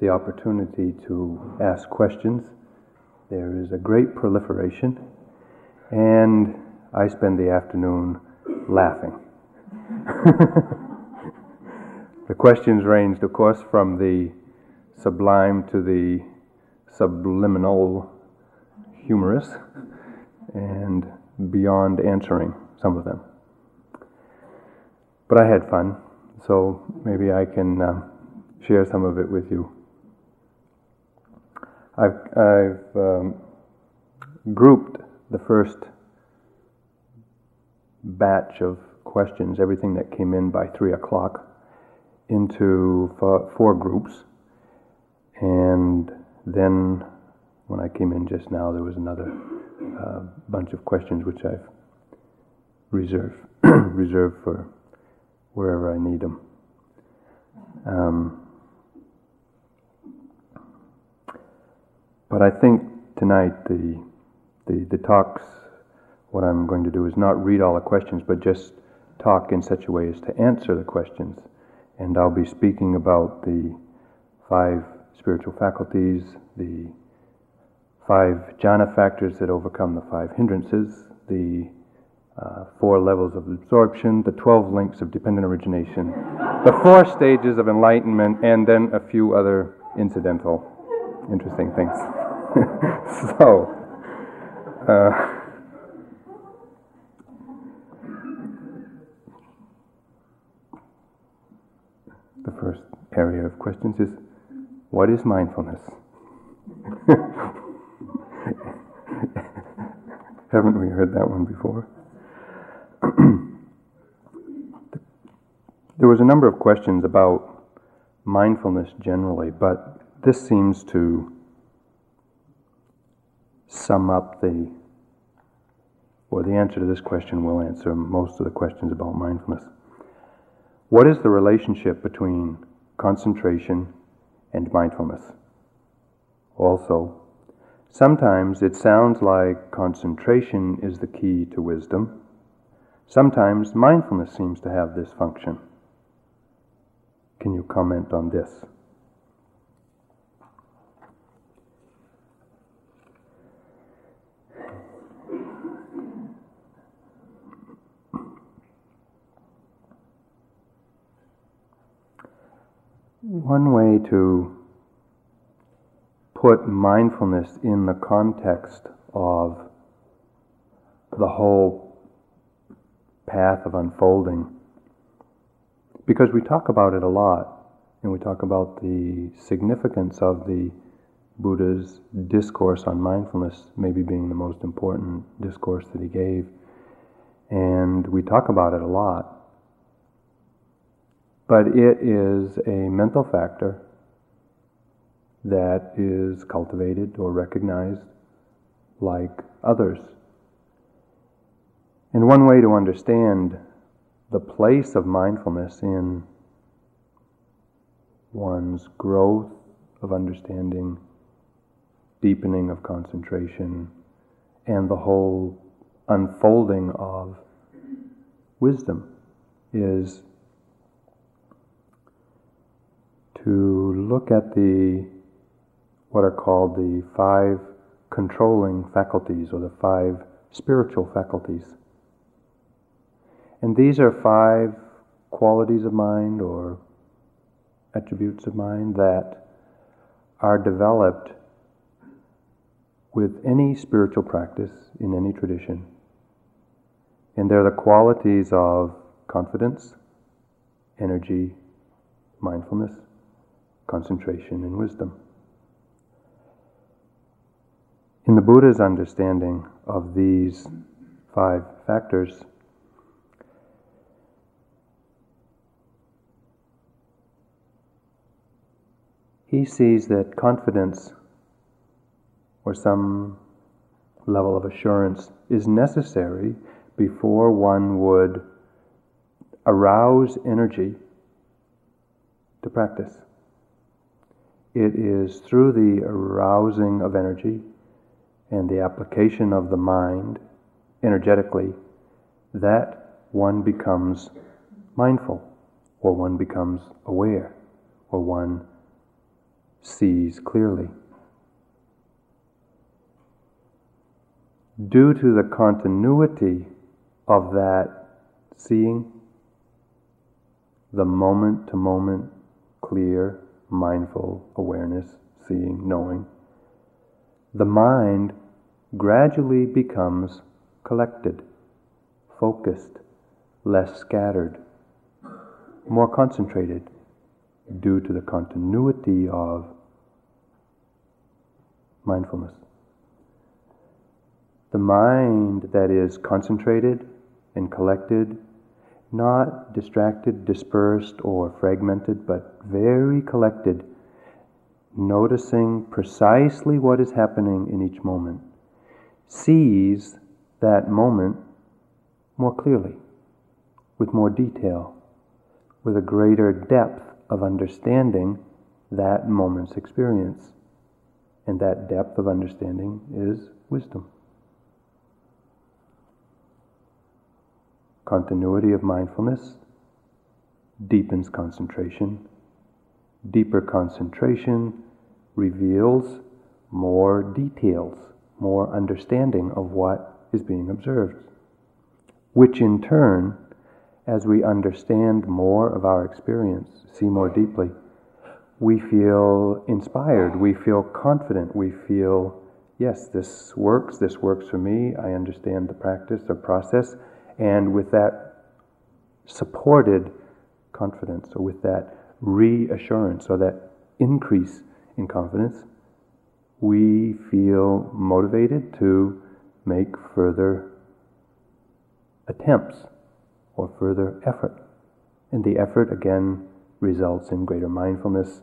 the opportunity to ask questions. There is a great proliferation, and I spend the afternoon laughing. the questions ranged, of course, from the sublime to the subliminal humorous and beyond answering some of them. But I had fun, so maybe I can uh, share some of it with you. I've, I've um, grouped the first batch of questions, everything that came in by three o'clock, into four, four groups. And then when I came in just now, there was another uh, bunch of questions which I've reserved, reserved for wherever I need them. Um, but I think tonight the, the, the talks, what I'm going to do is not read all the questions, but just talk in such a way as to answer the questions. And I'll be speaking about the five spiritual faculties, the five jhana factors that overcome the five hindrances, the uh, four levels of absorption, the 12 links of dependent origination, the four stages of enlightenment, and then a few other incidental interesting things. so, uh, the first area of questions is what is mindfulness? Haven't we heard that one before? there was a number of questions about mindfulness generally, but this seems to sum up the, or the answer to this question will answer most of the questions about mindfulness. What is the relationship between concentration and mindfulness? Also, sometimes it sounds like concentration is the key to wisdom Sometimes mindfulness seems to have this function. Can you comment on this? One way to put mindfulness in the context of the whole path of unfolding. Because we talk about it a lot, and we talk about the significance of the Buddha's discourse on mindfulness, maybe being the most important discourse that he gave. And we talk about it a lot. But it is a mental factor that is cultivated or recognized like others. And one way to understand the place of mindfulness in one's growth of understanding, deepening of concentration, and the whole unfolding of wisdom is to look at the what are called the five controlling faculties or the five spiritual faculties. And these are five qualities of mind or attributes of mind that are developed with any spiritual practice in any tradition. And they're the qualities of confidence, energy, mindfulness, concentration, and wisdom. In the Buddha's understanding of these five factors, he sees that confidence or some level of assurance is necessary before one would arouse energy to practice. It is through the arousing of energy and the application of the mind energetically that one becomes mindful, or one becomes aware, or one sees clearly. Due to the continuity of that seeing, the moment to moment, clear, mindful awareness, seeing, knowing, the mind gradually becomes collected, focused, less scattered, more concentrated due to the continuity of mindfulness. The mind that is concentrated and collected, not distracted, dispersed, or fragmented, but very collected, noticing precisely what is happening in each moment, sees that moment more clearly, with more detail, with a greater depth of understanding that moment's experience. And that depth of understanding is wisdom. Continuity of mindfulness deepens concentration. Deeper concentration reveals more details, more understanding of what is being observed, which in turn, as we understand more of our experience, see more deeply, we feel inspired, we feel confident, we feel, yes, this works, this works for me, I understand the practice or process, and with that supported confidence or with that reassurance or that increase in confidence, we feel motivated to make further attempts or further effort. And the effort again results in greater mindfulness,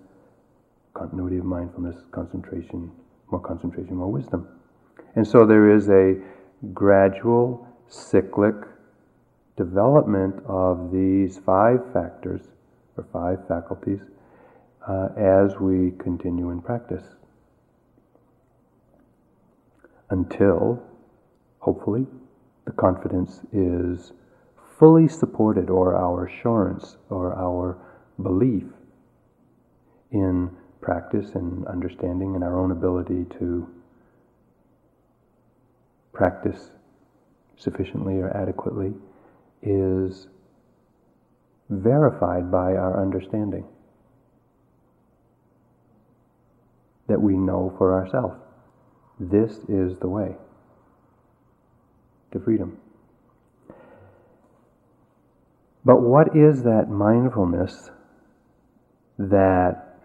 continuity of mindfulness, concentration, more concentration, more wisdom. And so there is a gradual, cyclic development of these five factors or five faculties uh, as we continue in practice. Until, hopefully, the confidence is fully supported, or our assurance, or our belief in practice and understanding and our own ability to practice sufficiently or adequately is verified by our understanding. That we know for ourselves. This is the way to freedom. But what is that mindfulness that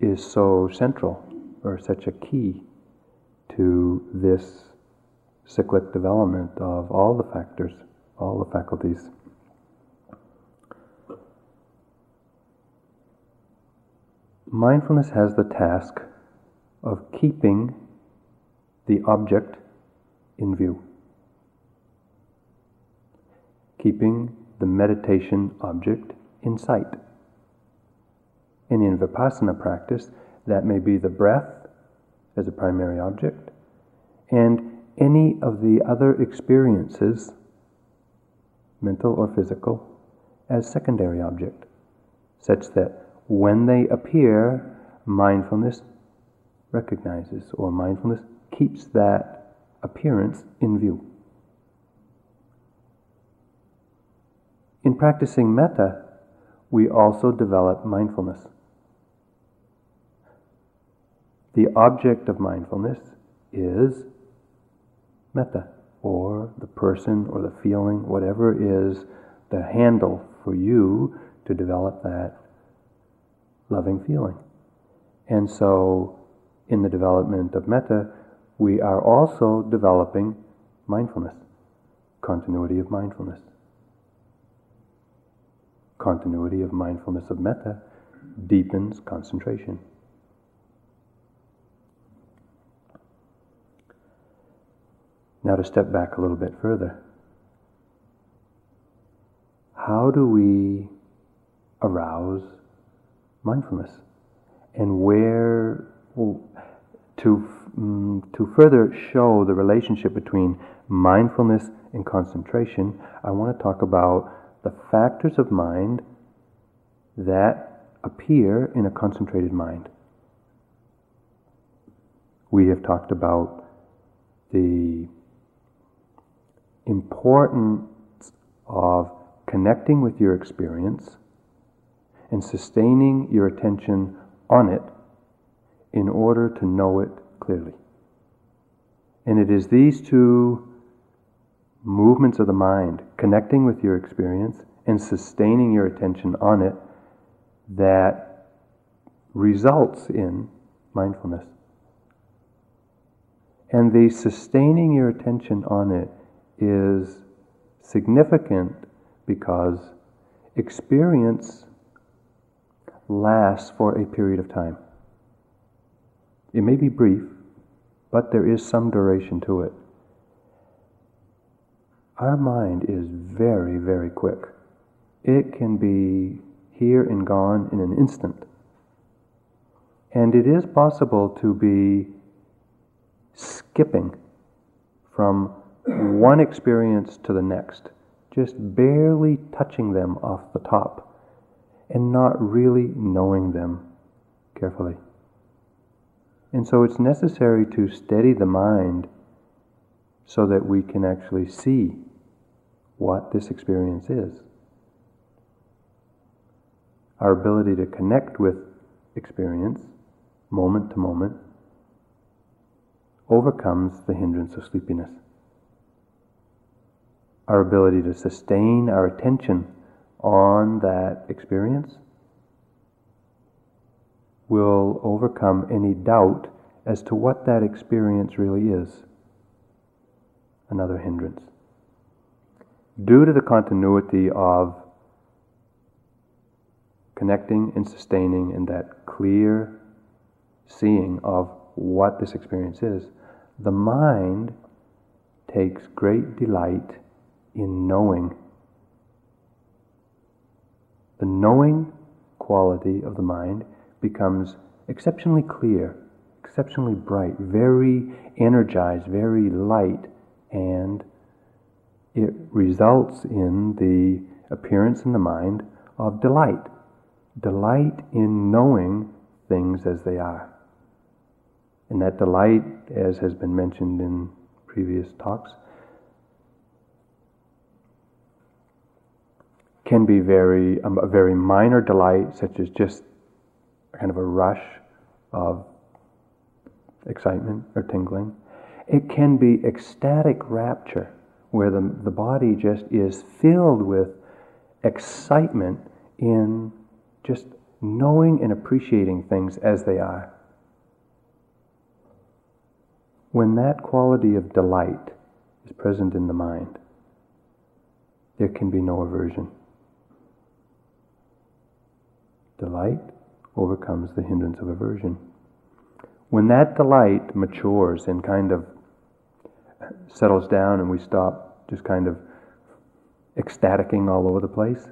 is so central or such a key to this cyclic development of all the factors, all the faculties? Mindfulness has the task of keeping the object in view keeping the meditation object in sight. And in vipassana practice, that may be the breath as a primary object, and any of the other experiences, mental or physical, as secondary object, such that when they appear, mindfulness recognizes, or mindfulness keeps that appearance in view. In practicing metta, we also develop mindfulness. The object of mindfulness is metta, or the person, or the feeling, whatever is the handle for you to develop that loving feeling. And so, in the development of metta, we are also developing mindfulness, continuity of mindfulness continuity of mindfulness of metta deepens concentration. Now, to step back a little bit further, how do we arouse mindfulness? And where, to, um, to further show the relationship between mindfulness and concentration, I want to talk about the factors of mind that appear in a concentrated mind. we have talked about the importance of connecting with your experience and sustaining your attention on it in order to know it clearly. And it is these two movements of the mind, connecting with your experience and sustaining your attention on it, that results in mindfulness. And the sustaining your attention on it is significant because experience lasts for a period of time. It may be brief, but there is some duration to it. Our mind is very, very quick. It can be here and gone in an instant. And it is possible to be skipping from one experience to the next, just barely touching them off the top and not really knowing them carefully. And so it's necessary to steady the mind so that we can actually see what this experience is. Our ability to connect with experience, moment to moment, overcomes the hindrance of sleepiness. Our ability to sustain our attention on that experience will overcome any doubt as to what that experience really is. Another hindrance. Due to the continuity of connecting and sustaining and that clear seeing of what this experience is, the mind takes great delight in knowing. The knowing quality of the mind becomes exceptionally clear, exceptionally bright, very energized, very light, and it results in the appearance in the mind of delight. Delight in knowing things as they are. And that delight, as has been mentioned in previous talks, can be very um, a very minor delight, such as just kind of a rush of excitement or tingling. It can be ecstatic rapture, where the, the body just is filled with excitement in just knowing and appreciating things as they are. When that quality of delight is present in the mind, there can be no aversion. Delight overcomes the hindrance of aversion. When that delight matures and kind of settles down and we stop just kind of ecstaticing all over the place,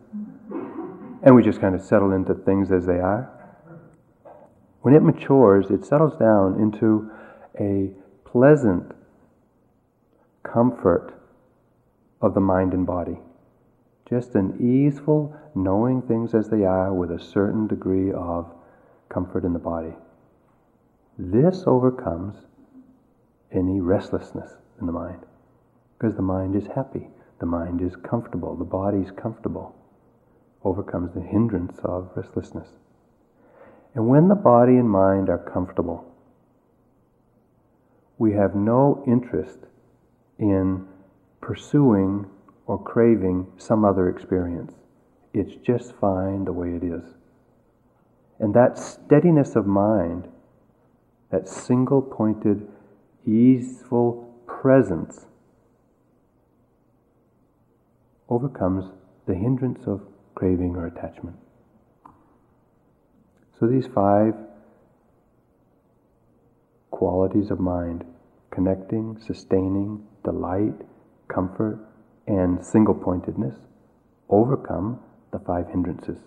and we just kind of settle into things as they are, when it matures, it settles down into a pleasant comfort of the mind and body. Just an easeful knowing things as they are with a certain degree of comfort in the body. This overcomes any restlessness in the mind because the mind is happy, the mind is comfortable, the body is comfortable. Overcomes the hindrance of restlessness. And when the body and mind are comfortable, we have no interest in pursuing or craving some other experience. It's just fine the way it is. And that steadiness of mind, that single pointed, easeful presence, overcomes the hindrance of craving or attachment. So these five qualities of mind connecting, sustaining, delight, comfort, and single pointedness overcome the five hindrances.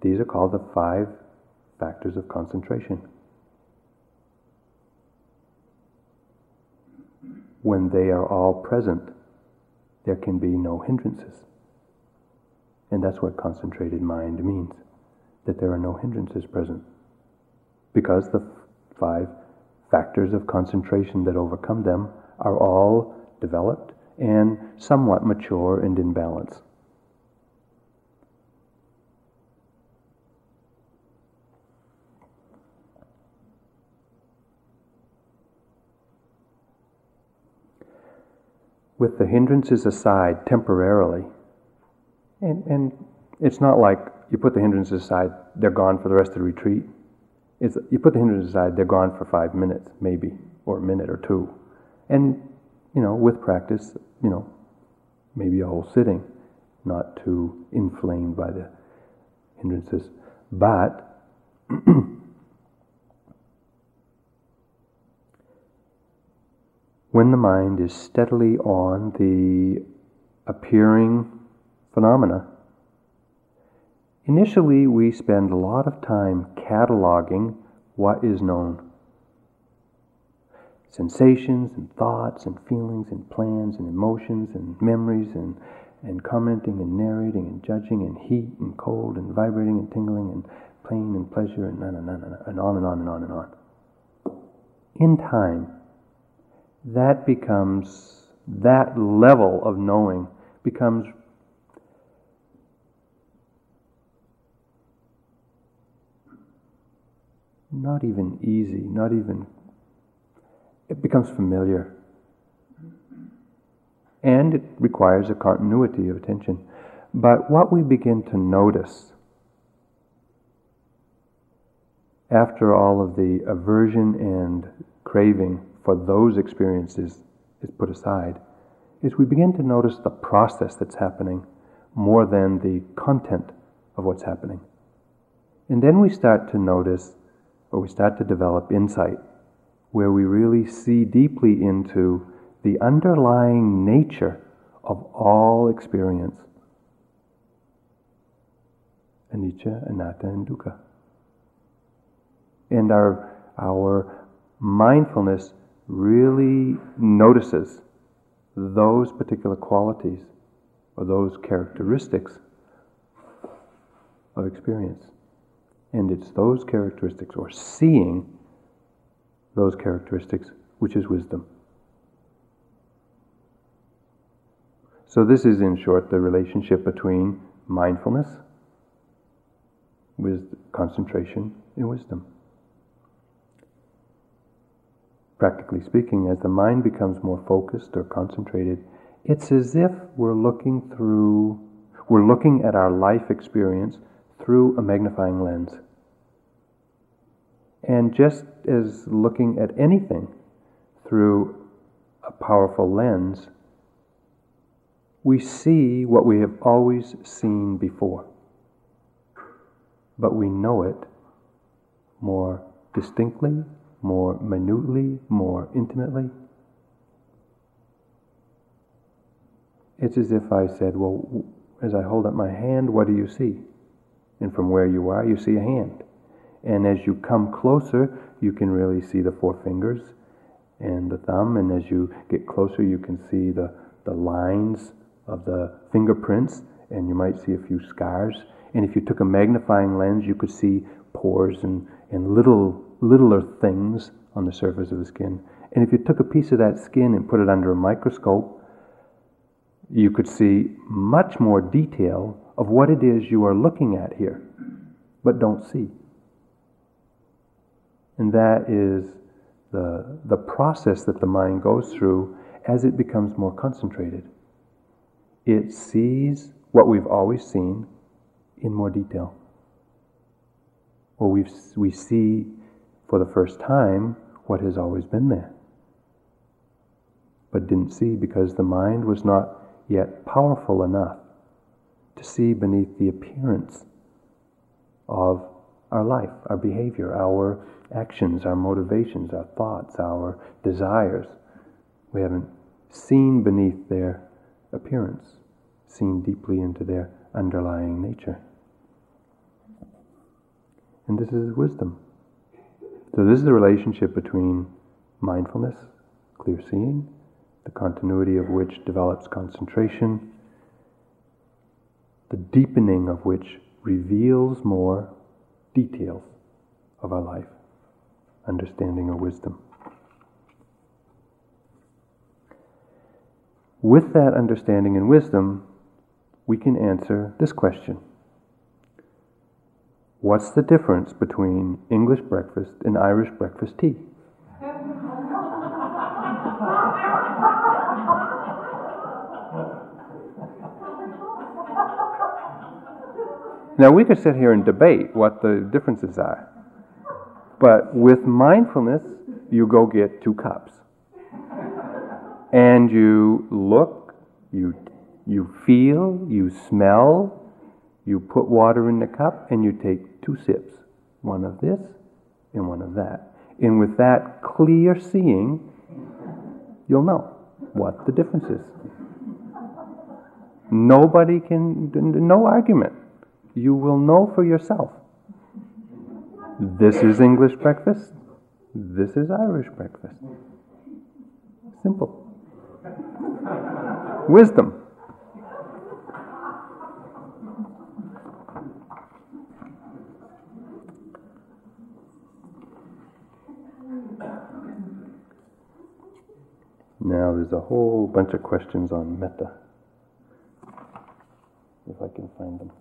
These are called the five factors of concentration. When they are all present, there can be no hindrances. And that's what concentrated mind means that there are no hindrances present. Because the five factors of concentration that overcome them are all developed and somewhat mature and in balance. With the hindrances aside temporarily, and, and it's not like you put the hindrances aside, they're gone for the rest of the retreat. It's, you put the hindrances aside, they're gone for five minutes, maybe, or a minute or two. And, you know, with practice, you know, maybe a whole sitting, not too inflamed by the hindrances. But, when the mind is steadily on the appearing phenomena, Initially, we spend a lot of time cataloging what is known sensations and thoughts and feelings and plans and emotions and memories and, and commenting and narrating and judging and heat and cold and vibrating and tingling and pain and pleasure and, and, and, and on and on and on and on. In time, that becomes, that level of knowing becomes not even easy, not even, it becomes familiar. And it requires a continuity of attention. But what we begin to notice after all of the aversion and craving for those experiences is put aside, is we begin to notice the process that's happening more than the content of what's happening. And then we start to notice or we start to develop insight where we really see deeply into the underlying nature of all experience anicca, anatta, and dukkha. And our, our mindfulness really notices those particular qualities or those characteristics of experience. And it's those characteristics, or seeing those characteristics, which is wisdom. So, this is in short the relationship between mindfulness, with concentration, and wisdom. Practically speaking, as the mind becomes more focused or concentrated, it's as if we're looking through, we're looking at our life experience through a magnifying lens. And just as looking at anything through a powerful lens, we see what we have always seen before, but we know it more distinctly, more minutely, more intimately. It's as if I said, Well, as I hold up my hand, what do you see? And from where you are, you see a hand. And as you come closer, you can really see the four fingers and the thumb. And as you get closer, you can see the, the lines of the fingerprints, and you might see a few scars. And if you took a magnifying lens, you could see pores and, and little littler things on the surface of the skin. And if you took a piece of that skin and put it under a microscope, you could see much more detail of what it is you are looking at here, but don't see. And that is the, the process that the mind goes through as it becomes more concentrated. It sees what we've always seen in more detail. Or we we see for the first time what has always been there, but didn't see because the mind was not yet powerful enough to see beneath the appearance of our life, our behavior, our actions, our motivations, our thoughts, our desires. We haven't seen beneath their appearance, seen deeply into their underlying nature. And this is wisdom. So, this is the relationship between mindfulness, clear seeing, the continuity of which develops concentration, the deepening of which reveals more details of our life understanding or wisdom. With that understanding and wisdom, we can answer this question What's the difference between English breakfast and Irish breakfast tea? Now, we could sit here and debate what the differences are. But with mindfulness, you go get two cups. And you look, you, you feel, you smell, you put water in the cup, and you take two sips one of this and one of that. And with that clear seeing, you'll know what the difference is. Nobody can, no argument you will know for yourself. This is English breakfast. This is Irish breakfast. Simple. Wisdom. Now there's a whole bunch of questions on metta. If I can find them.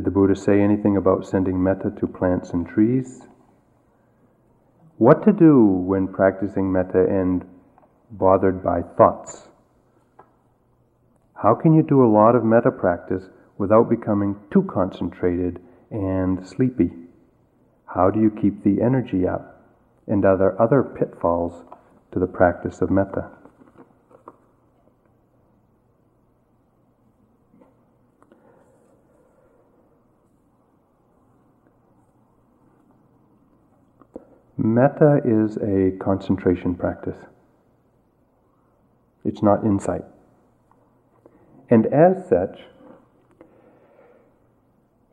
Did the Buddha say anything about sending metta to plants and trees? What to do when practicing metta and bothered by thoughts? How can you do a lot of metta practice without becoming too concentrated and sleepy? How do you keep the energy up? And are there other pitfalls to the practice of metta? Metta is a concentration practice. It's not insight. And as such,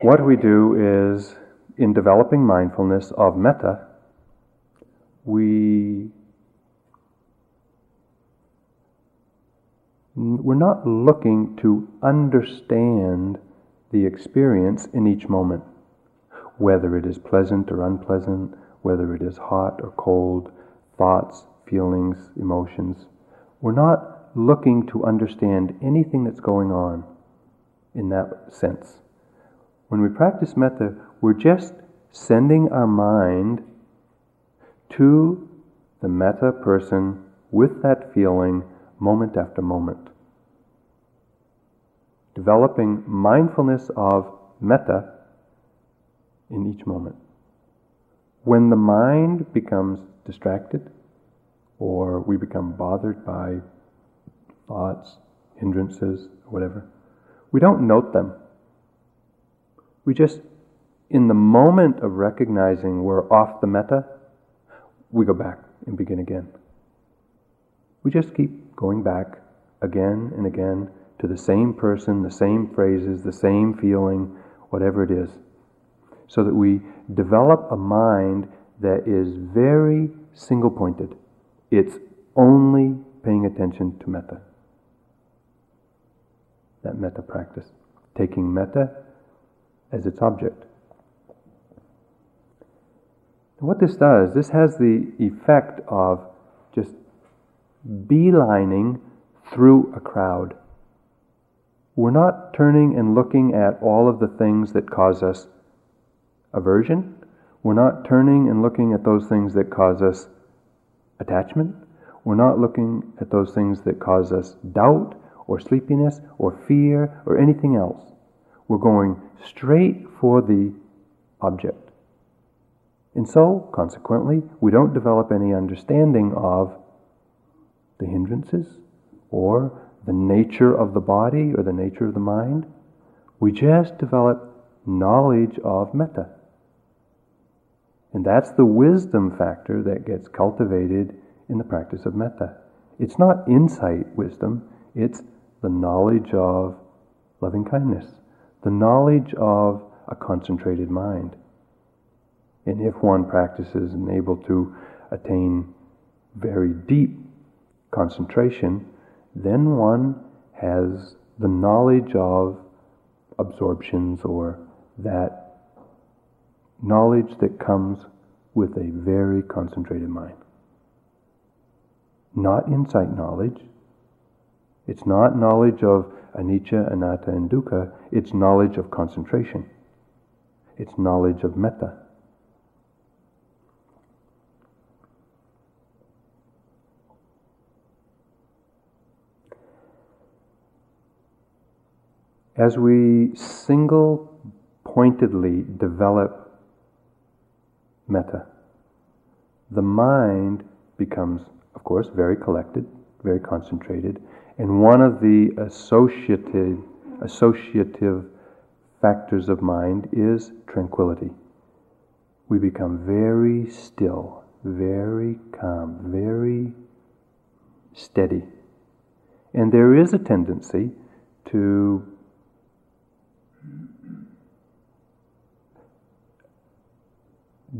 what we do is, in developing mindfulness of metta, we we're not looking to understand the experience in each moment, whether it is pleasant or unpleasant, whether it is hot or cold, thoughts, feelings, emotions. We're not looking to understand anything that's going on in that sense. When we practice metta, we're just sending our mind to the metta person with that feeling moment after moment. Developing mindfulness of metta in each moment. When the mind becomes distracted, or we become bothered by thoughts, hindrances, whatever, we don't note them. We just, in the moment of recognizing we're off the metta, we go back and begin again. We just keep going back again and again to the same person, the same phrases, the same feeling, whatever it is so that we develop a mind that is very single pointed. It's only paying attention to metta. That metta practice. Taking metta as its object. And what this does, this has the effect of just beelining through a crowd. We're not turning and looking at all of the things that cause us aversion. We're not turning and looking at those things that cause us attachment. We're not looking at those things that cause us doubt or sleepiness or fear or anything else. We're going straight for the object. And so, consequently, we don't develop any understanding of the hindrances or the nature of the body or the nature of the mind. We just develop knowledge of metta. And that's the wisdom factor that gets cultivated in the practice of metta. It's not insight wisdom, it's the knowledge of loving kindness, the knowledge of a concentrated mind. And if one practices and able to attain very deep concentration, then one has the knowledge of absorptions or that knowledge that comes with a very concentrated mind. Not insight knowledge. It's not knowledge of anicca, anatta, and dukkha. It's knowledge of concentration. It's knowledge of metta. As we single pointedly develop metta, the mind becomes, of course, very collected, very concentrated, and one of the associated, associative factors of mind is tranquility. We become very still, very calm, very steady. And there is a tendency to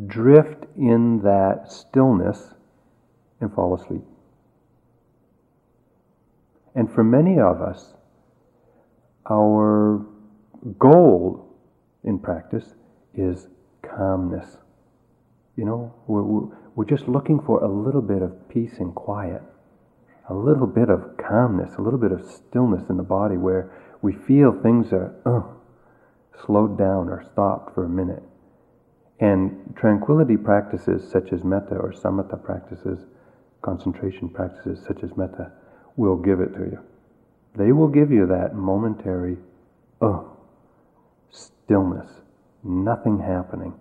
drift in that stillness and fall asleep. And for many of us, our goal in practice is calmness. You know, we're, we're just looking for a little bit of peace and quiet, a little bit of calmness, a little bit of stillness in the body where we feel things are uh, slowed down or stopped for a minute. And tranquility practices such as metta or samatha practices, concentration practices such as metta, will give it to you. They will give you that momentary, oh, stillness, nothing happening,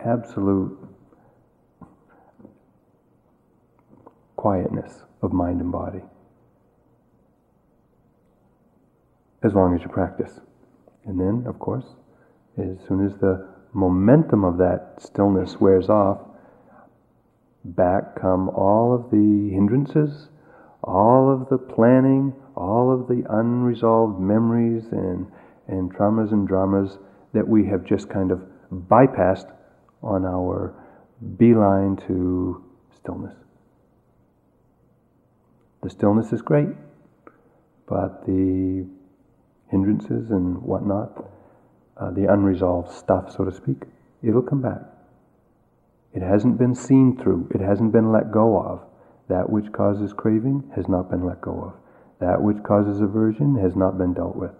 absolute quietness of mind and body. As long as you practice. And then, of course, as soon as the momentum of that stillness wears off, back come all of the hindrances, all of the planning, all of the unresolved memories and, and traumas and dramas that we have just kind of bypassed on our beeline to stillness. The stillness is great, but the hindrances and whatnot uh, the unresolved stuff, so to speak, it'll come back. It hasn't been seen through, it hasn't been let go of. That which causes craving has not been let go of. That which causes aversion has not been dealt with.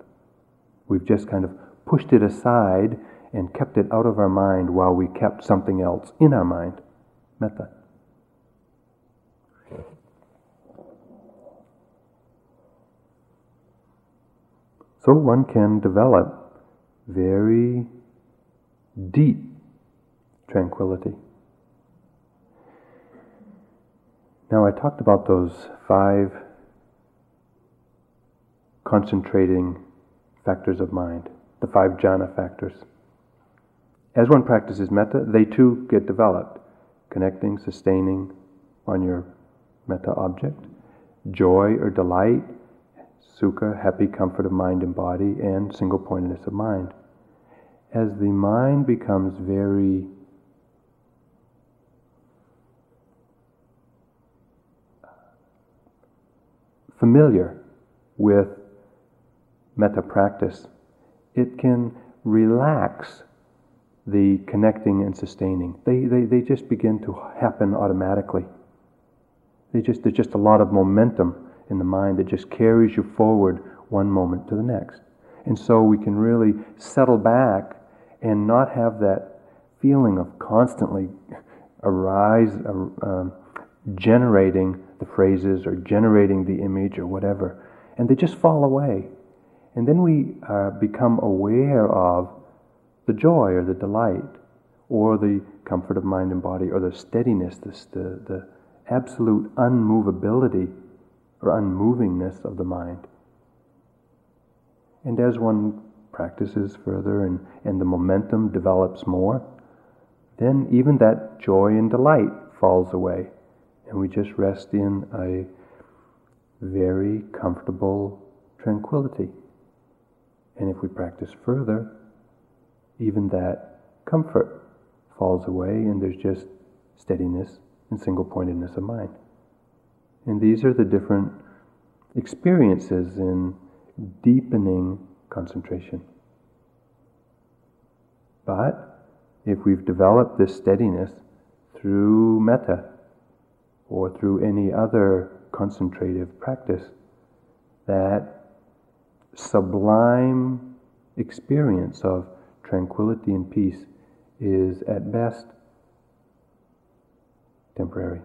We've just kind of pushed it aside and kept it out of our mind while we kept something else in our mind. Metta. So one can develop very deep tranquility. Now, I talked about those five concentrating factors of mind, the five jhana factors. As one practices metta, they too get developed, connecting, sustaining on your metta object, joy or delight, sukha, happy comfort of mind and body, and single pointedness of mind as the mind becomes very familiar with metta practice, it can relax the connecting and sustaining. They, they, they just begin to happen automatically. They just, there's just a lot of momentum in the mind that just carries you forward one moment to the next. And so we can really settle back and not have that feeling of constantly arise, um, generating the phrases or generating the image or whatever. And they just fall away. And then we uh, become aware of the joy or the delight or the comfort of mind and body or the steadiness, the, the absolute unmovability or unmovingness of the mind. And as one practices further and, and the momentum develops more, then even that joy and delight falls away. And we just rest in a very comfortable tranquility. And if we practice further, even that comfort falls away and there's just steadiness and single pointedness of mind. And these are the different experiences in deepening concentration. But if we've developed this steadiness through metta or through any other concentrative practice, that sublime experience of tranquility and peace is at best temporary,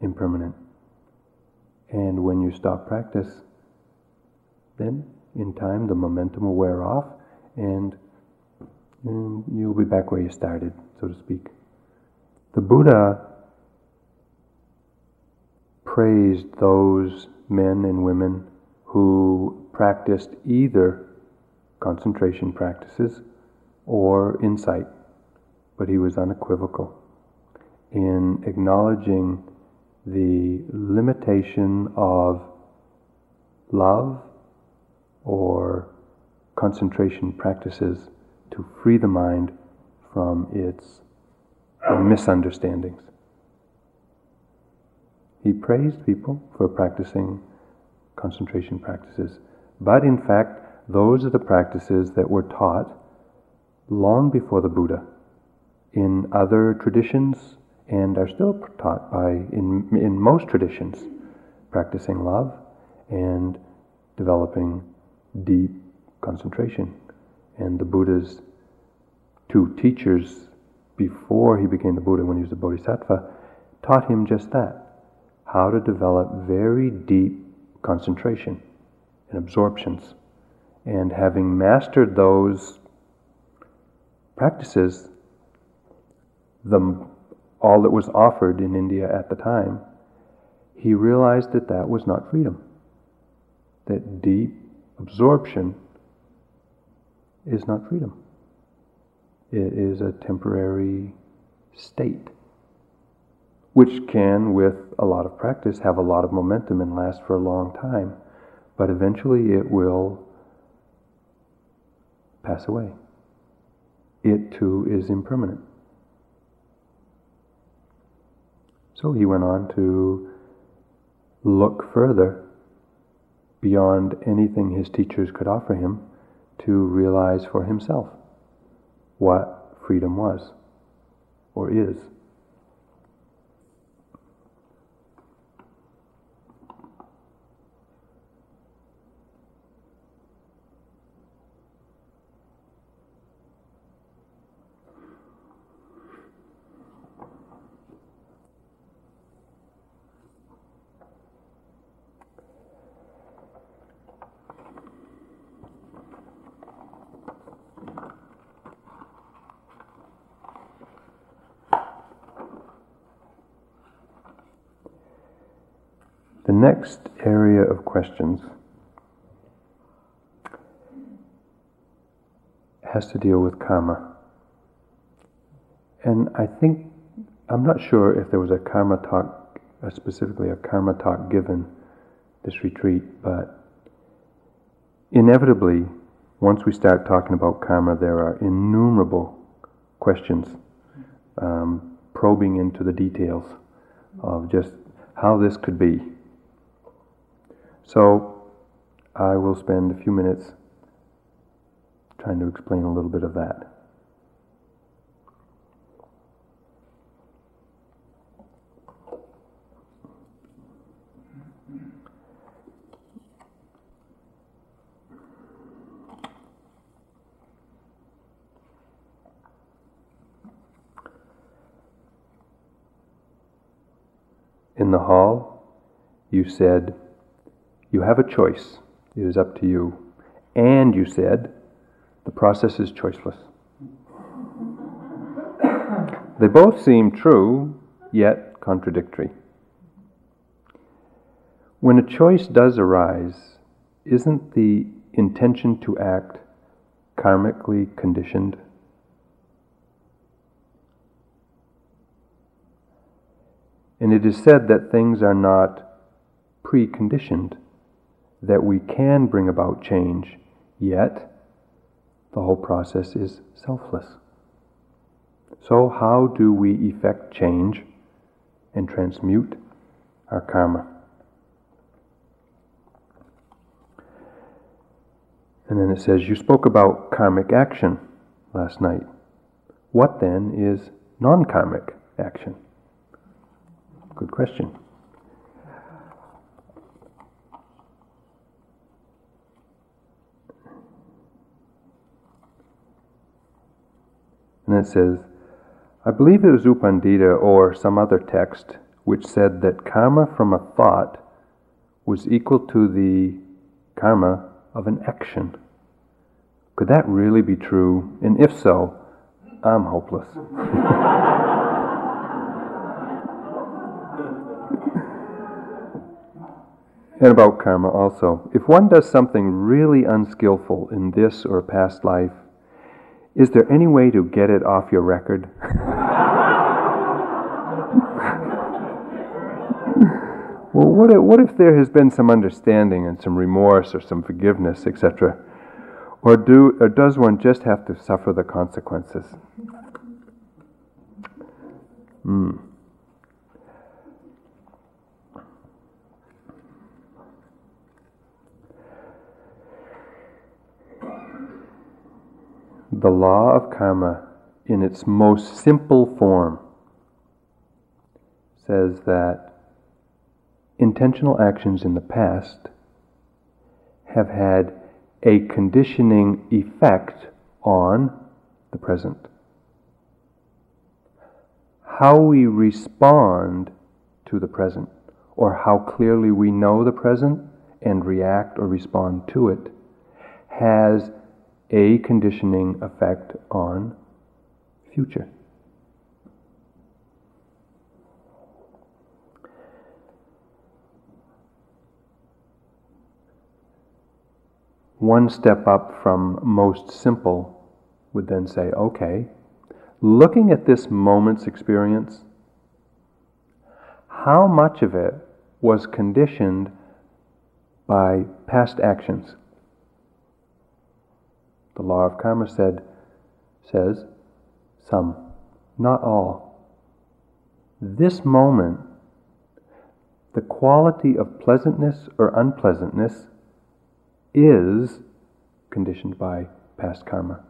impermanent. And when you stop practice, then in time the momentum will wear off and um, you'll be back where you started, so to speak. The Buddha praised those men and women who practiced either concentration practices or insight, but he was unequivocal in acknowledging the limitation of love or concentration practices to free the mind from its misunderstandings. He praised people for practicing concentration practices, but in fact, those are the practices that were taught long before the Buddha in other traditions and are still taught by, in, in most traditions, practicing love and developing deep concentration. And the Buddha's two teachers before he became the Buddha, when he was a Bodhisattva, taught him just that how to develop very deep concentration and absorptions. And having mastered those practices, the all that was offered in India at the time, he realized that that was not freedom. That deep absorption is not freedom. It is a temporary state, which can, with a lot of practice, have a lot of momentum and last for a long time. But eventually it will pass away. It too is impermanent. So he went on to look further beyond anything his teachers could offer him to realize for himself what freedom was or is. next area of questions has to deal with karma. And I think, I'm not sure if there was a karma talk, specifically a karma talk given this retreat, but inevitably, once we start talking about karma, there are innumerable questions um, probing into the details of just how this could be. So I will spend a few minutes trying to explain a little bit of that. In the hall, you said, you have a choice. It is up to you. And you said, the process is choiceless. they both seem true, yet contradictory. When a choice does arise, isn't the intention to act karmically conditioned? And it is said that things are not preconditioned that we can bring about change, yet the whole process is selfless. So, how do we effect change and transmute our karma. And then it says, You spoke about karmic action last night. What then is non karmic action? Good question. And it says, I believe it was U Pandita or some other text which said that karma from a thought was equal to the karma of an action. Could that really be true? And if so, I'm hopeless. and about karma also. If one does something really unskillful in this or past life, is there any way to get it off your record? well, what if, what if there has been some understanding and some remorse or some forgiveness, etc.? Or, do, or does one just have to suffer the consequences? Hmm. The law of karma in its most simple form says that intentional actions in the past have had a conditioning effect on the present. How we respond to the present, or how clearly we know the present and react or respond to it, has a conditioning effect on future. One step up from most simple would then say, okay, looking at this moment's experience, how much of it was conditioned by past actions? The law of karma said, says, some, not all. This moment, the quality of pleasantness or unpleasantness is conditioned by past karma.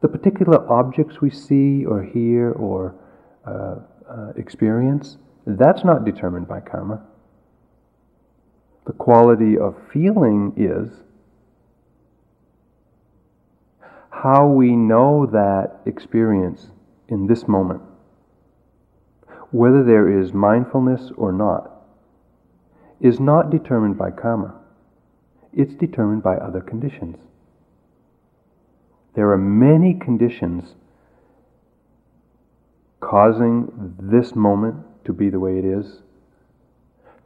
The particular objects we see or hear or uh, uh, experience, that's not determined by karma. The quality of feeling is how we know that experience in this moment, whether there is mindfulness or not, is not determined by karma. It's determined by other conditions. There are many conditions causing this moment to be the way it is.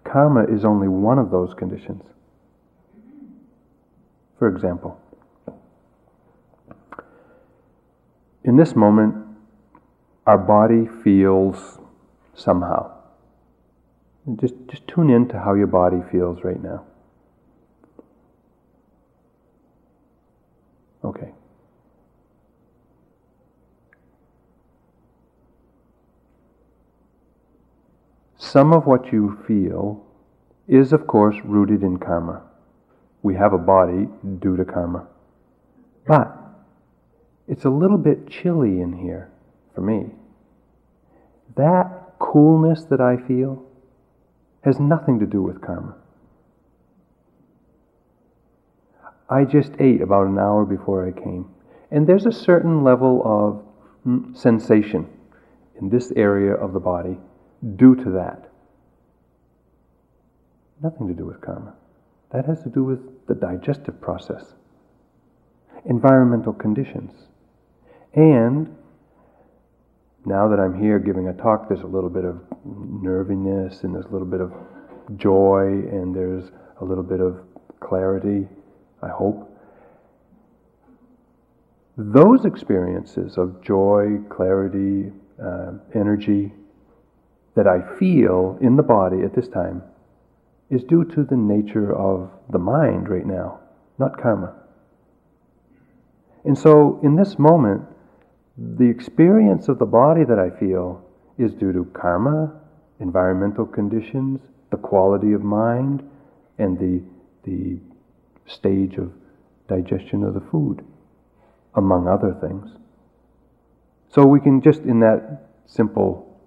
Karma is only one of those conditions. For example, in this moment, our body feels somehow. Just, just tune in to how your body feels right now. Okay. Some of what you feel is, of course, rooted in karma. We have a body due to karma. But it's a little bit chilly in here for me. That coolness that I feel has nothing to do with karma. I just ate about an hour before I came. And there's a certain level of mm, sensation in this area of the body due to that. Nothing to do with karma. That has to do with the digestive process, environmental conditions. And now that I'm here giving a talk, there's a little bit of nerviness and there's a little bit of joy and there's a little bit of clarity, I hope. Those experiences of joy, clarity, uh, energy that I feel in the body at this time is due to the nature of the mind right now, not karma. And so in this moment, the experience of the body that I feel is due to karma environmental conditions, the quality of mind, and the, the stage of digestion of the food, among other things. So we can just, in that simple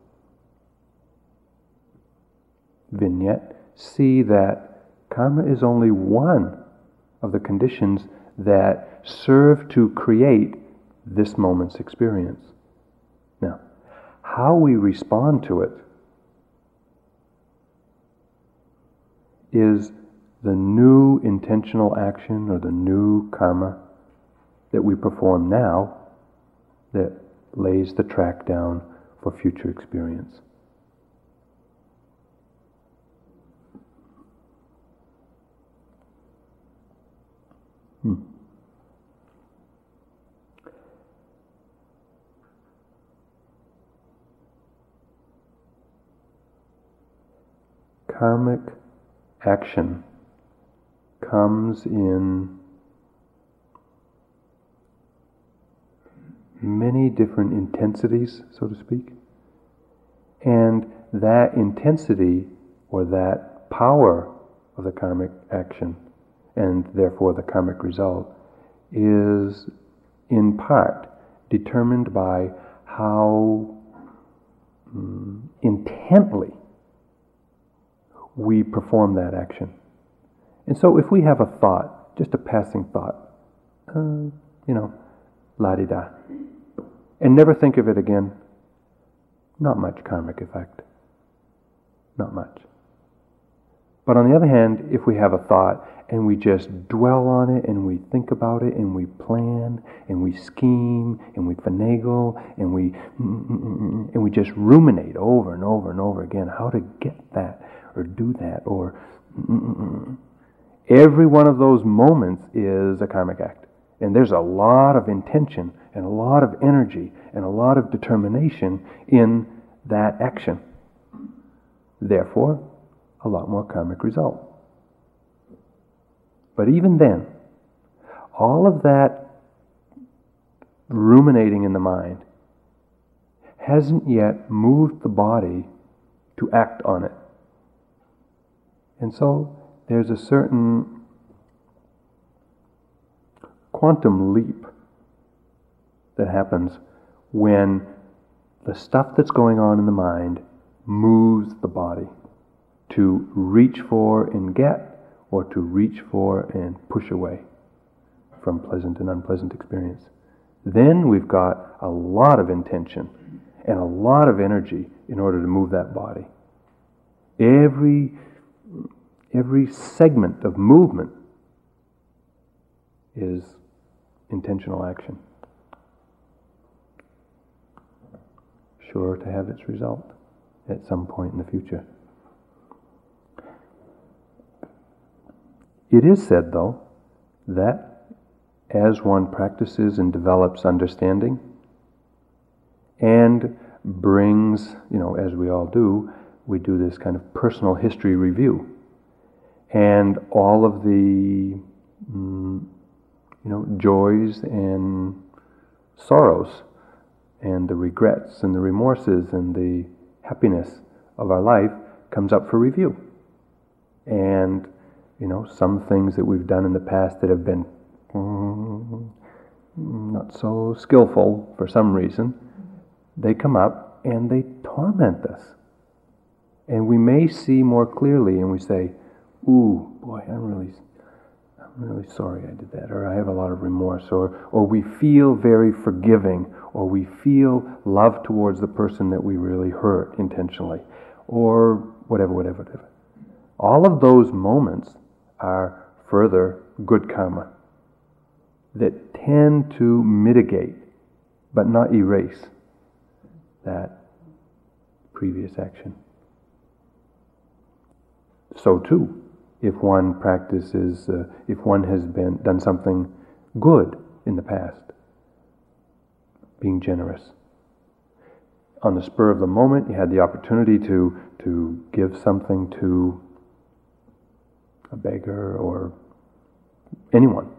vignette, see that karma is only one of the conditions that serve to create this moment's experience. Now, how we respond to it is the new intentional action or the new karma that we perform now that lays the track down for future experience. Hmm. Karmic action comes in many different intensities, so to speak. And that intensity or that power of the karmic action and therefore the karmic result is in part determined by how um, intently we perform that action. And so if we have a thought, just a passing thought, uh, you know, la di da, and never think of it again, not much karmic effect. Not much. But on the other hand, if we have a thought and we just dwell on it and we think about it and we plan and we scheme and we finagle and we mm, mm, mm, and we just ruminate over and over and over again how to get that or do that or every one of those moments is a karmic act. And there's a lot of intention and a lot of energy and a lot of determination in that action. Therefore a lot more karmic result. But even then, all of that ruminating in the mind hasn't yet moved the body to act on it. And so there's a certain quantum leap that happens when the stuff that's going on in the mind moves the body to reach for and get or to reach for and push away from pleasant and unpleasant experience. Then we've got a lot of intention and a lot of energy in order to move that body. Every, every segment of movement is intentional action. Sure to have its result at some point in the future. It is said, though, that as one practices and develops understanding and brings, you know, as we all do, we do this kind of personal history review. And all of the, mm, you know, joys and sorrows and the regrets and the remorses and the happiness of our life comes up for review. And you know, some things that we've done in the past that have been mm, not so skillful for some reason, they come up and they torment us. And we may see more clearly and we say, ooh, boy, I'm really, I'm really sorry I did that, or I have a lot of remorse, or, or we feel very forgiving, or we feel love towards the person that we really hurt intentionally, or whatever, whatever, whatever. All of those moments are further good karma that tend to mitigate but not erase that previous action. So too, if one practices, uh, if one has been done something good in the past, being generous. On the spur of the moment, you had the opportunity to, to give something to a beggar or anyone.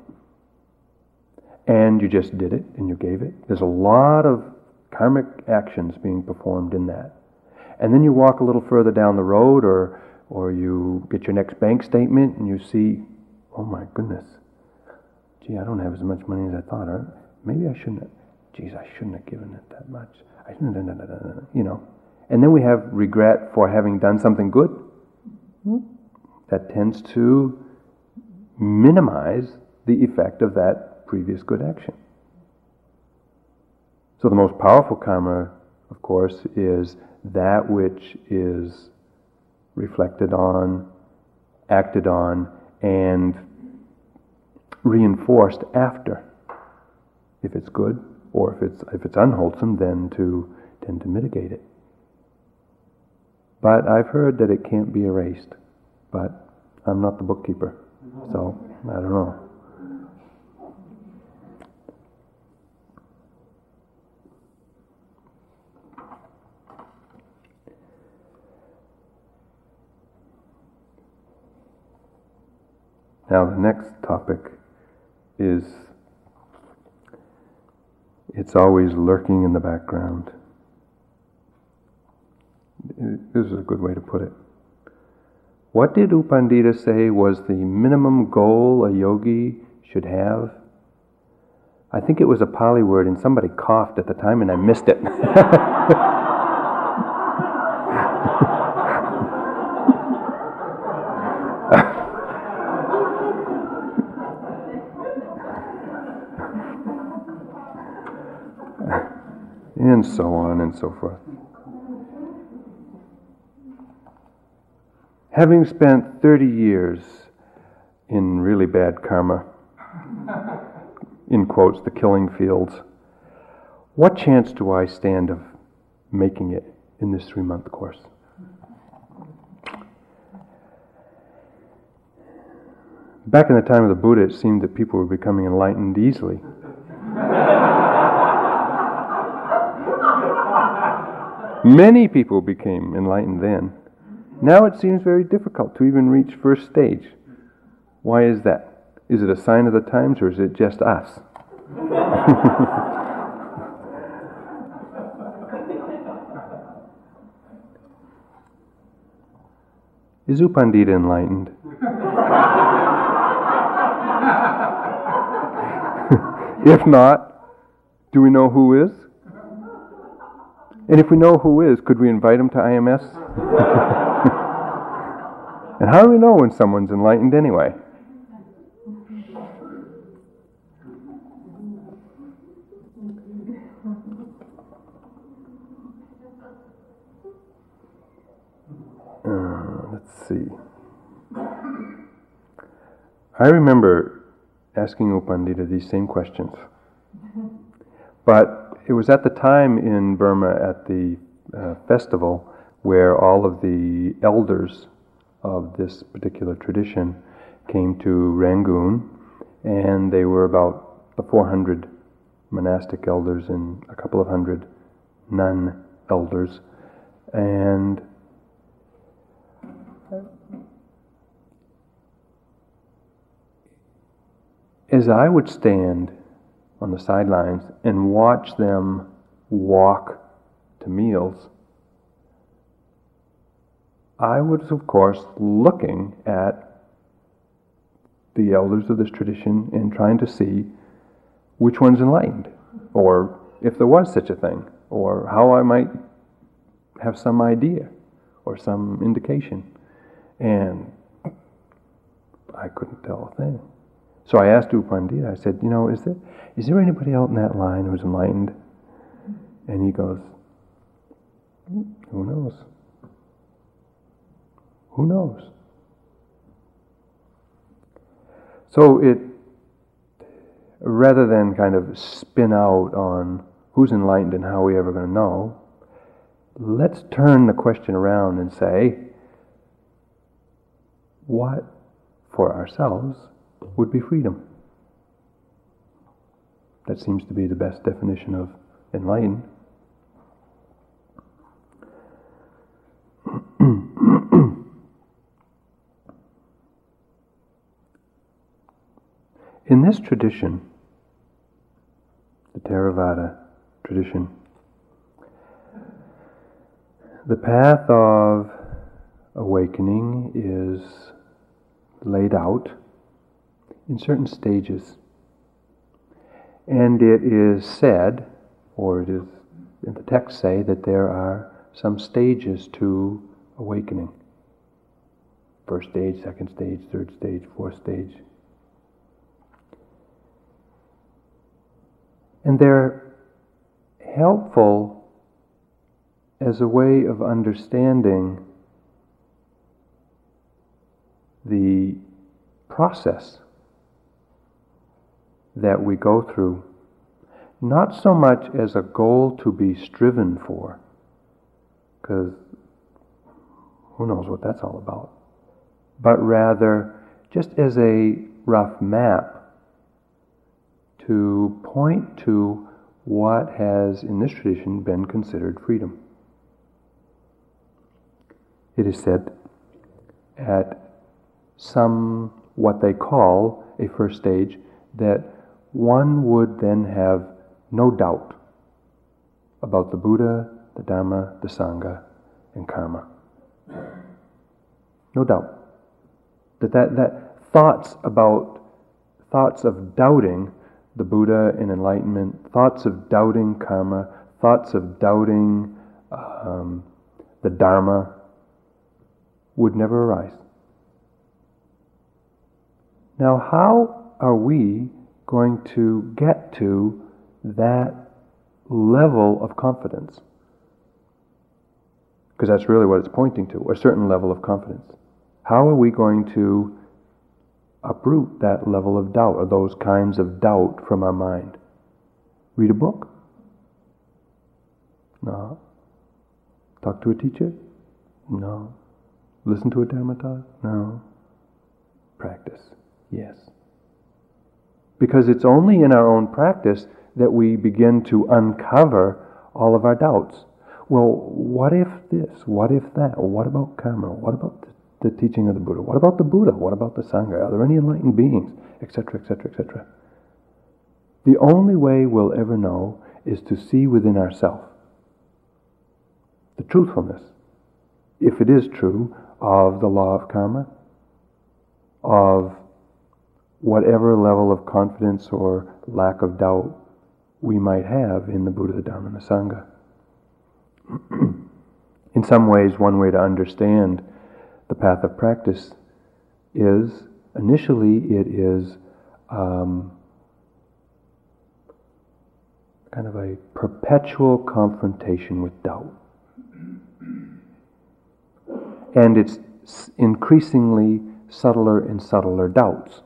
And you just did it and you gave it. There's a lot of karmic actions being performed in that. And then you walk a little further down the road, or or you get your next bank statement and you see, oh my goodness, gee, I don't have as much money as I thought. Maybe I shouldn't. Have, geez, I shouldn't have given it that much. I shouldn't. Have, you know. And then we have regret for having done something good. Hmm? That tends to minimize the effect of that previous good action. So the most powerful karma, of course, is that which is reflected on, acted on, and reinforced after. If it's good, or if it's if it's unwholesome, then to tend to mitigate it. But I've heard that it can't be erased. But I'm not the bookkeeper, so I don't know. Now, the next topic is it's always lurking in the background. This is a good way to put it. What did U Pandita say was the minimum goal a yogi should have? I think it was a Pali word, and somebody coughed at the time, and I missed it. so on and so forth. Having spent 30 years in really bad karma, in quotes, the killing fields, what chance do I stand of making it in this three month course? Back in the time of the Buddha, it seemed that people were becoming enlightened easily. Many people became enlightened then. Now it seems very difficult to even reach first stage. Why is that? Is it a sign of the times or is it just us? is U Pandita enlightened? if not, do we know who is? And if we know who is, could we invite him to IMS? and how do we know when someone's enlightened anyway? Uh, let's see. I remember asking U Pandita these same questions. But it was at the time in Burma at the uh, festival where all of the elders of this particular tradition came to Rangoon, and they were about 400 monastic elders and a couple of hundred nun elders, and as I would stand on the sidelines and watch them walk to meals, I was, of course, looking at the elders of this tradition and trying to see which one's enlightened, or if there was such a thing, or how I might have some idea or some indication. And I couldn't tell a thing. So I asked U I said, you know, is there, is there anybody out in that line who's enlightened? And he goes, who knows? Who knows? So it, rather than kind of spin out on who's enlightened and how are we ever going to know, let's turn the question around and say, what for ourselves would be freedom. That seems to be the best definition of enlightened. In this tradition, the Theravada tradition, The path of awakening is laid out in certain stages. And it is said, or it is in the text say, that there are some stages to awakening. First stage, second stage, third stage, fourth stage. And they're helpful as a way of understanding the process that we go through, not so much as a goal to be striven for, because who knows what that's all about, but rather just as a rough map to point to what has in this tradition been considered freedom. It is said at some what they call a first stage that one would then have no doubt about the Buddha, the Dharma, the Sangha, and karma. No doubt. That, that, that thoughts about, thoughts of doubting the Buddha and enlightenment, thoughts of doubting karma, thoughts of doubting um, the Dharma would never arise. Now, how are we going to get to that level of confidence? Because that's really what it's pointing to a certain level of confidence. How are we going to uproot that level of doubt or those kinds of doubt from our mind? Read a book? No. Talk to a teacher? No. Listen to a Dhamma talk? No. Practice? Yes. Because it's only in our own practice that we begin to uncover all of our doubts. Well, what if this? What if that? What about karma? What about the, the teaching of the Buddha? What about the Buddha? What about the Sangha? Are there any enlightened beings? Etc., etc., etc. The only way we'll ever know is to see within ourselves the truthfulness, if it is true, of the law of karma, of whatever level of confidence or lack of doubt we might have in the Buddha, the Dharma, and the Sangha. in some ways, one way to understand the path of practice is initially it is um, kind of a perpetual confrontation with doubt. And it's increasingly subtler and subtler doubts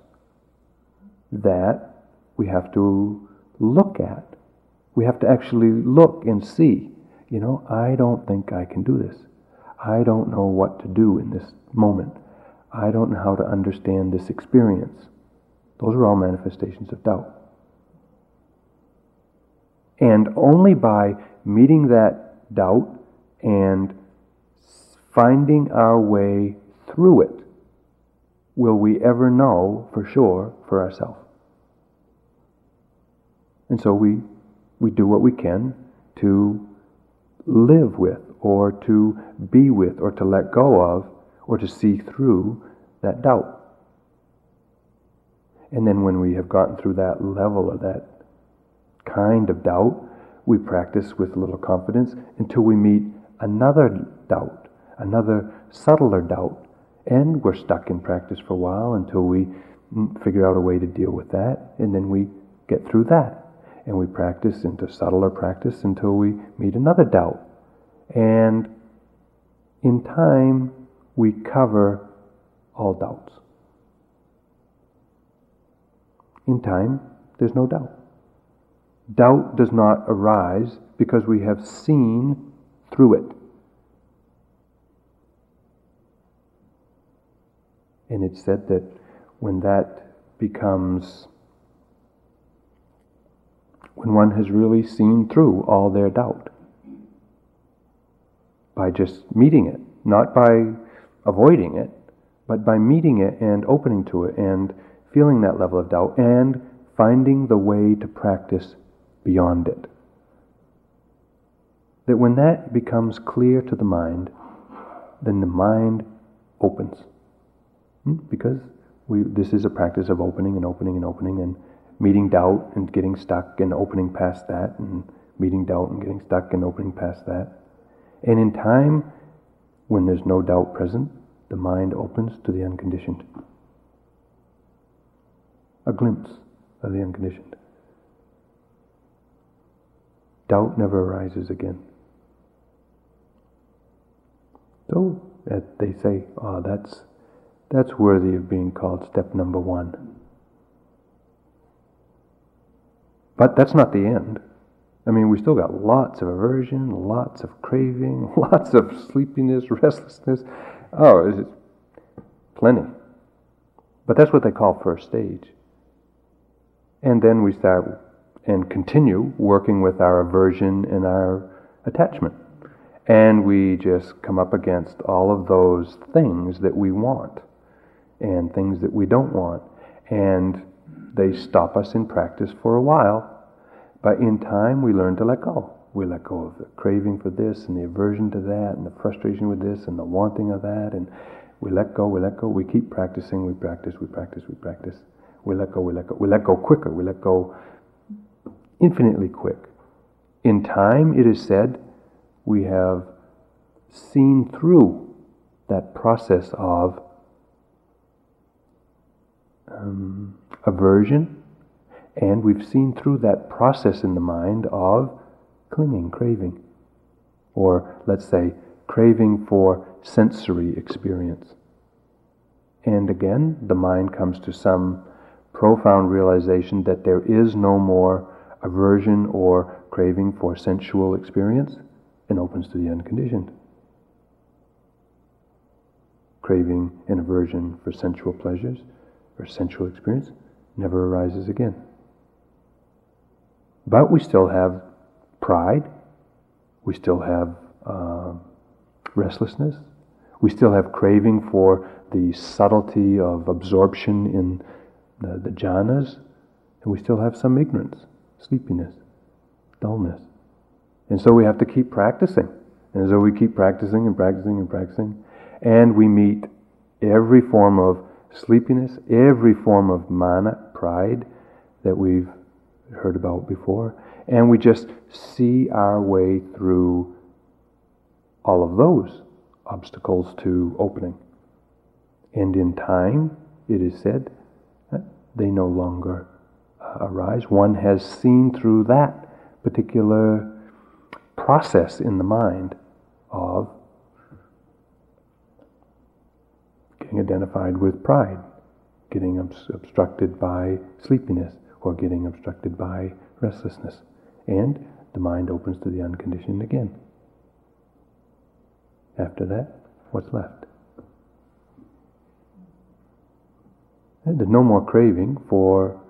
that we have to look at. We have to actually look and see. You know, I don't think I can do this. I don't know what to do in this moment. I don't know how to understand this experience. Those are all manifestations of doubt. And only by meeting that doubt and finding our way through it will we ever know for sure for ourselves. And so we, we do what we can to live with, or to be with, or to let go of, or to see through that doubt. And then when we have gotten through that level of that kind of doubt, we practice with little confidence until we meet another doubt, another subtler doubt. And we're stuck in practice for a while until we figure out a way to deal with that, and then we get through that and we practice into subtler practice until we meet another doubt. And in time, we cover all doubts. In time, there's no doubt. Doubt does not arise because we have seen through it. And it's said that when that becomes when one has really seen through all their doubt. By just meeting it, not by avoiding it, but by meeting it and opening to it and feeling that level of doubt and finding the way to practice beyond it. that when that becomes clear to the mind, then the mind opens. Hmm? Because we, this is a practice of opening and opening and opening and meeting doubt and getting stuck and opening past that and meeting doubt and getting stuck and opening past that. And in time, when there's no doubt present, the mind opens to the unconditioned. A glimpse of the unconditioned. Doubt never arises again. So they say, oh, that's, that's worthy of being called step number one. But that's not the end. I mean, we still got lots of aversion, lots of craving, lots of sleepiness, restlessness. Oh, it's plenty. But that's what they call first stage. And then we start and continue working with our aversion and our attachment. And we just come up against all of those things that we want and things that we don't want. And they stop us in practice for a while but in time, we learn to let go. We let go of the craving for this and the aversion to that and the frustration with this and the wanting of that. And we let go, we let go. We keep practicing, we practice, we practice, we practice. We let go, we let go. We let go quicker, we let go infinitely quick. In time, it is said, we have seen through that process of um, aversion and we've seen through that process in the mind of clinging, craving, or let's say, craving for sensory experience. And again, the mind comes to some profound realization that there is no more aversion or craving for sensual experience and opens to the unconditioned. Craving and aversion for sensual pleasures or sensual experience never arises again. But we still have pride, we still have uh, restlessness, we still have craving for the subtlety of absorption in the, the jhanas, and we still have some ignorance, sleepiness, dullness. And so we have to keep practicing. And so we keep practicing and practicing and practicing, and we meet every form of sleepiness, every form of mana, pride, that we've heard about before. And we just see our way through all of those obstacles to opening. And in time, it is said, they no longer uh, arise. One has seen through that particular process in the mind of getting identified with pride, getting obstructed by sleepiness, or getting obstructed by restlessness. And the mind opens to the unconditioned again. After that, what's left? There's no more craving for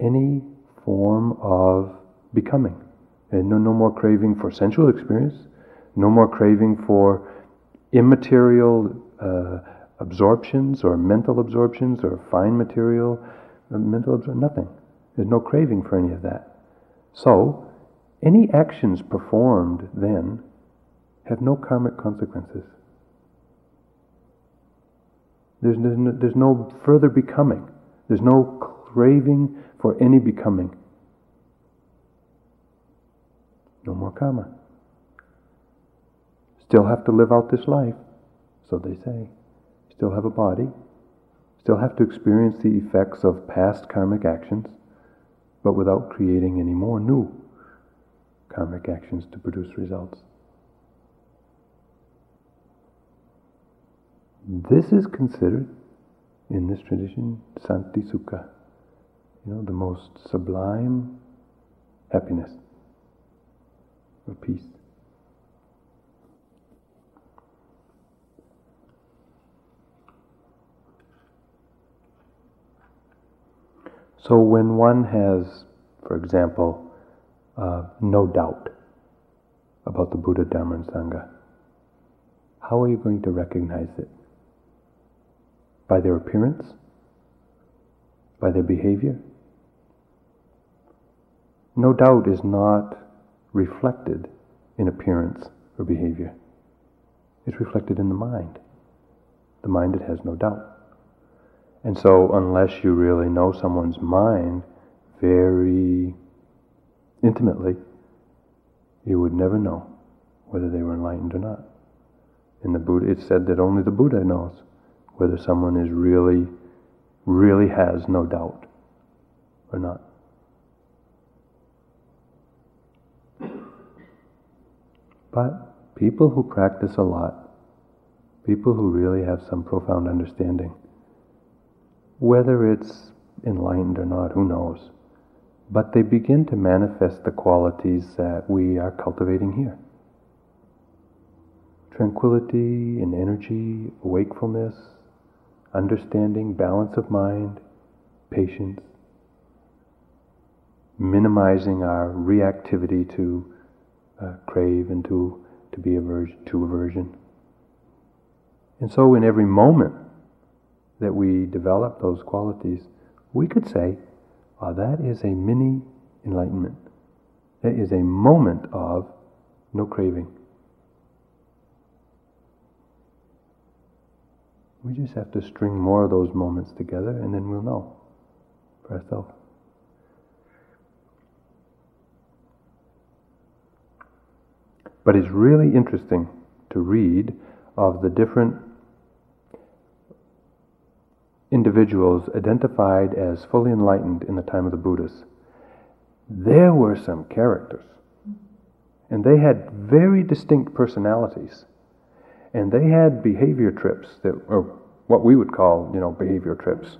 any form of becoming. And no, no more craving for sensual experience, no more craving for immaterial uh, absorptions or mental absorptions or fine material uh, mental absorption, nothing. There's no craving for any of that. So, any actions performed then have no karmic consequences. There's, no, there's no further becoming. There's no craving for any becoming. No more karma. Still have to live out this life, so they say. Still have a body. Still have to experience the effects of past karmic actions but without creating any more new karmic actions to produce results. This is considered, in this tradition, Santi Sukha, you know, the most sublime happiness or peace. So when one has, for example, uh, no doubt about the Buddha, Dharma, and Sangha, how are you going to recognize it? By their appearance? By their behavior? No doubt is not reflected in appearance or behavior. It's reflected in the mind, the mind that has no doubt. And so, unless you really know someone's mind very intimately, you would never know whether they were enlightened or not. In the Buddha, it's said that only the Buddha knows whether someone is really, really has no doubt or not. But people who practice a lot, people who really have some profound understanding, whether it's enlightened or not, who knows? But they begin to manifest the qualities that we are cultivating here tranquility and energy, wakefulness, understanding, balance of mind, patience, minimizing our reactivity to uh, crave and to, to be aversion, to aversion. And so, in every moment that we develop those qualities, we could say, oh, that is a mini enlightenment. That is a moment of no craving. We just have to string more of those moments together and then we'll know for ourselves. But it's really interesting to read of the different individuals identified as fully enlightened in the time of the Buddhas. There were some characters, and they had very distinct personalities. And they had behavior trips that were what we would call, you know, behavior trips.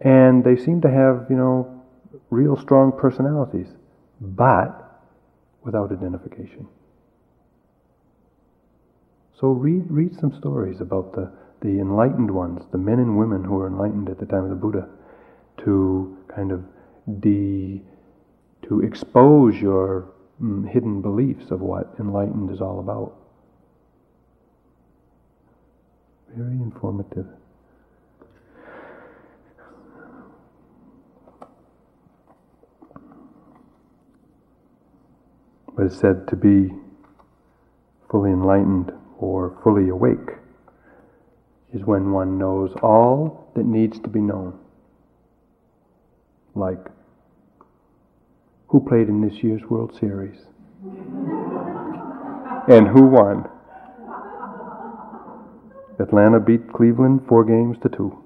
And they seemed to have, you know, real strong personalities, but without identification. So read, read some stories about the, the enlightened ones, the men and women who were enlightened at the time of the Buddha, to kind of de, to expose your mm, hidden beliefs of what enlightened is all about. Very informative. But it's said to be fully enlightened or fully awake is when one knows all that needs to be known. Like who played in this year's World Series? and who won? Atlanta beat Cleveland four games to two.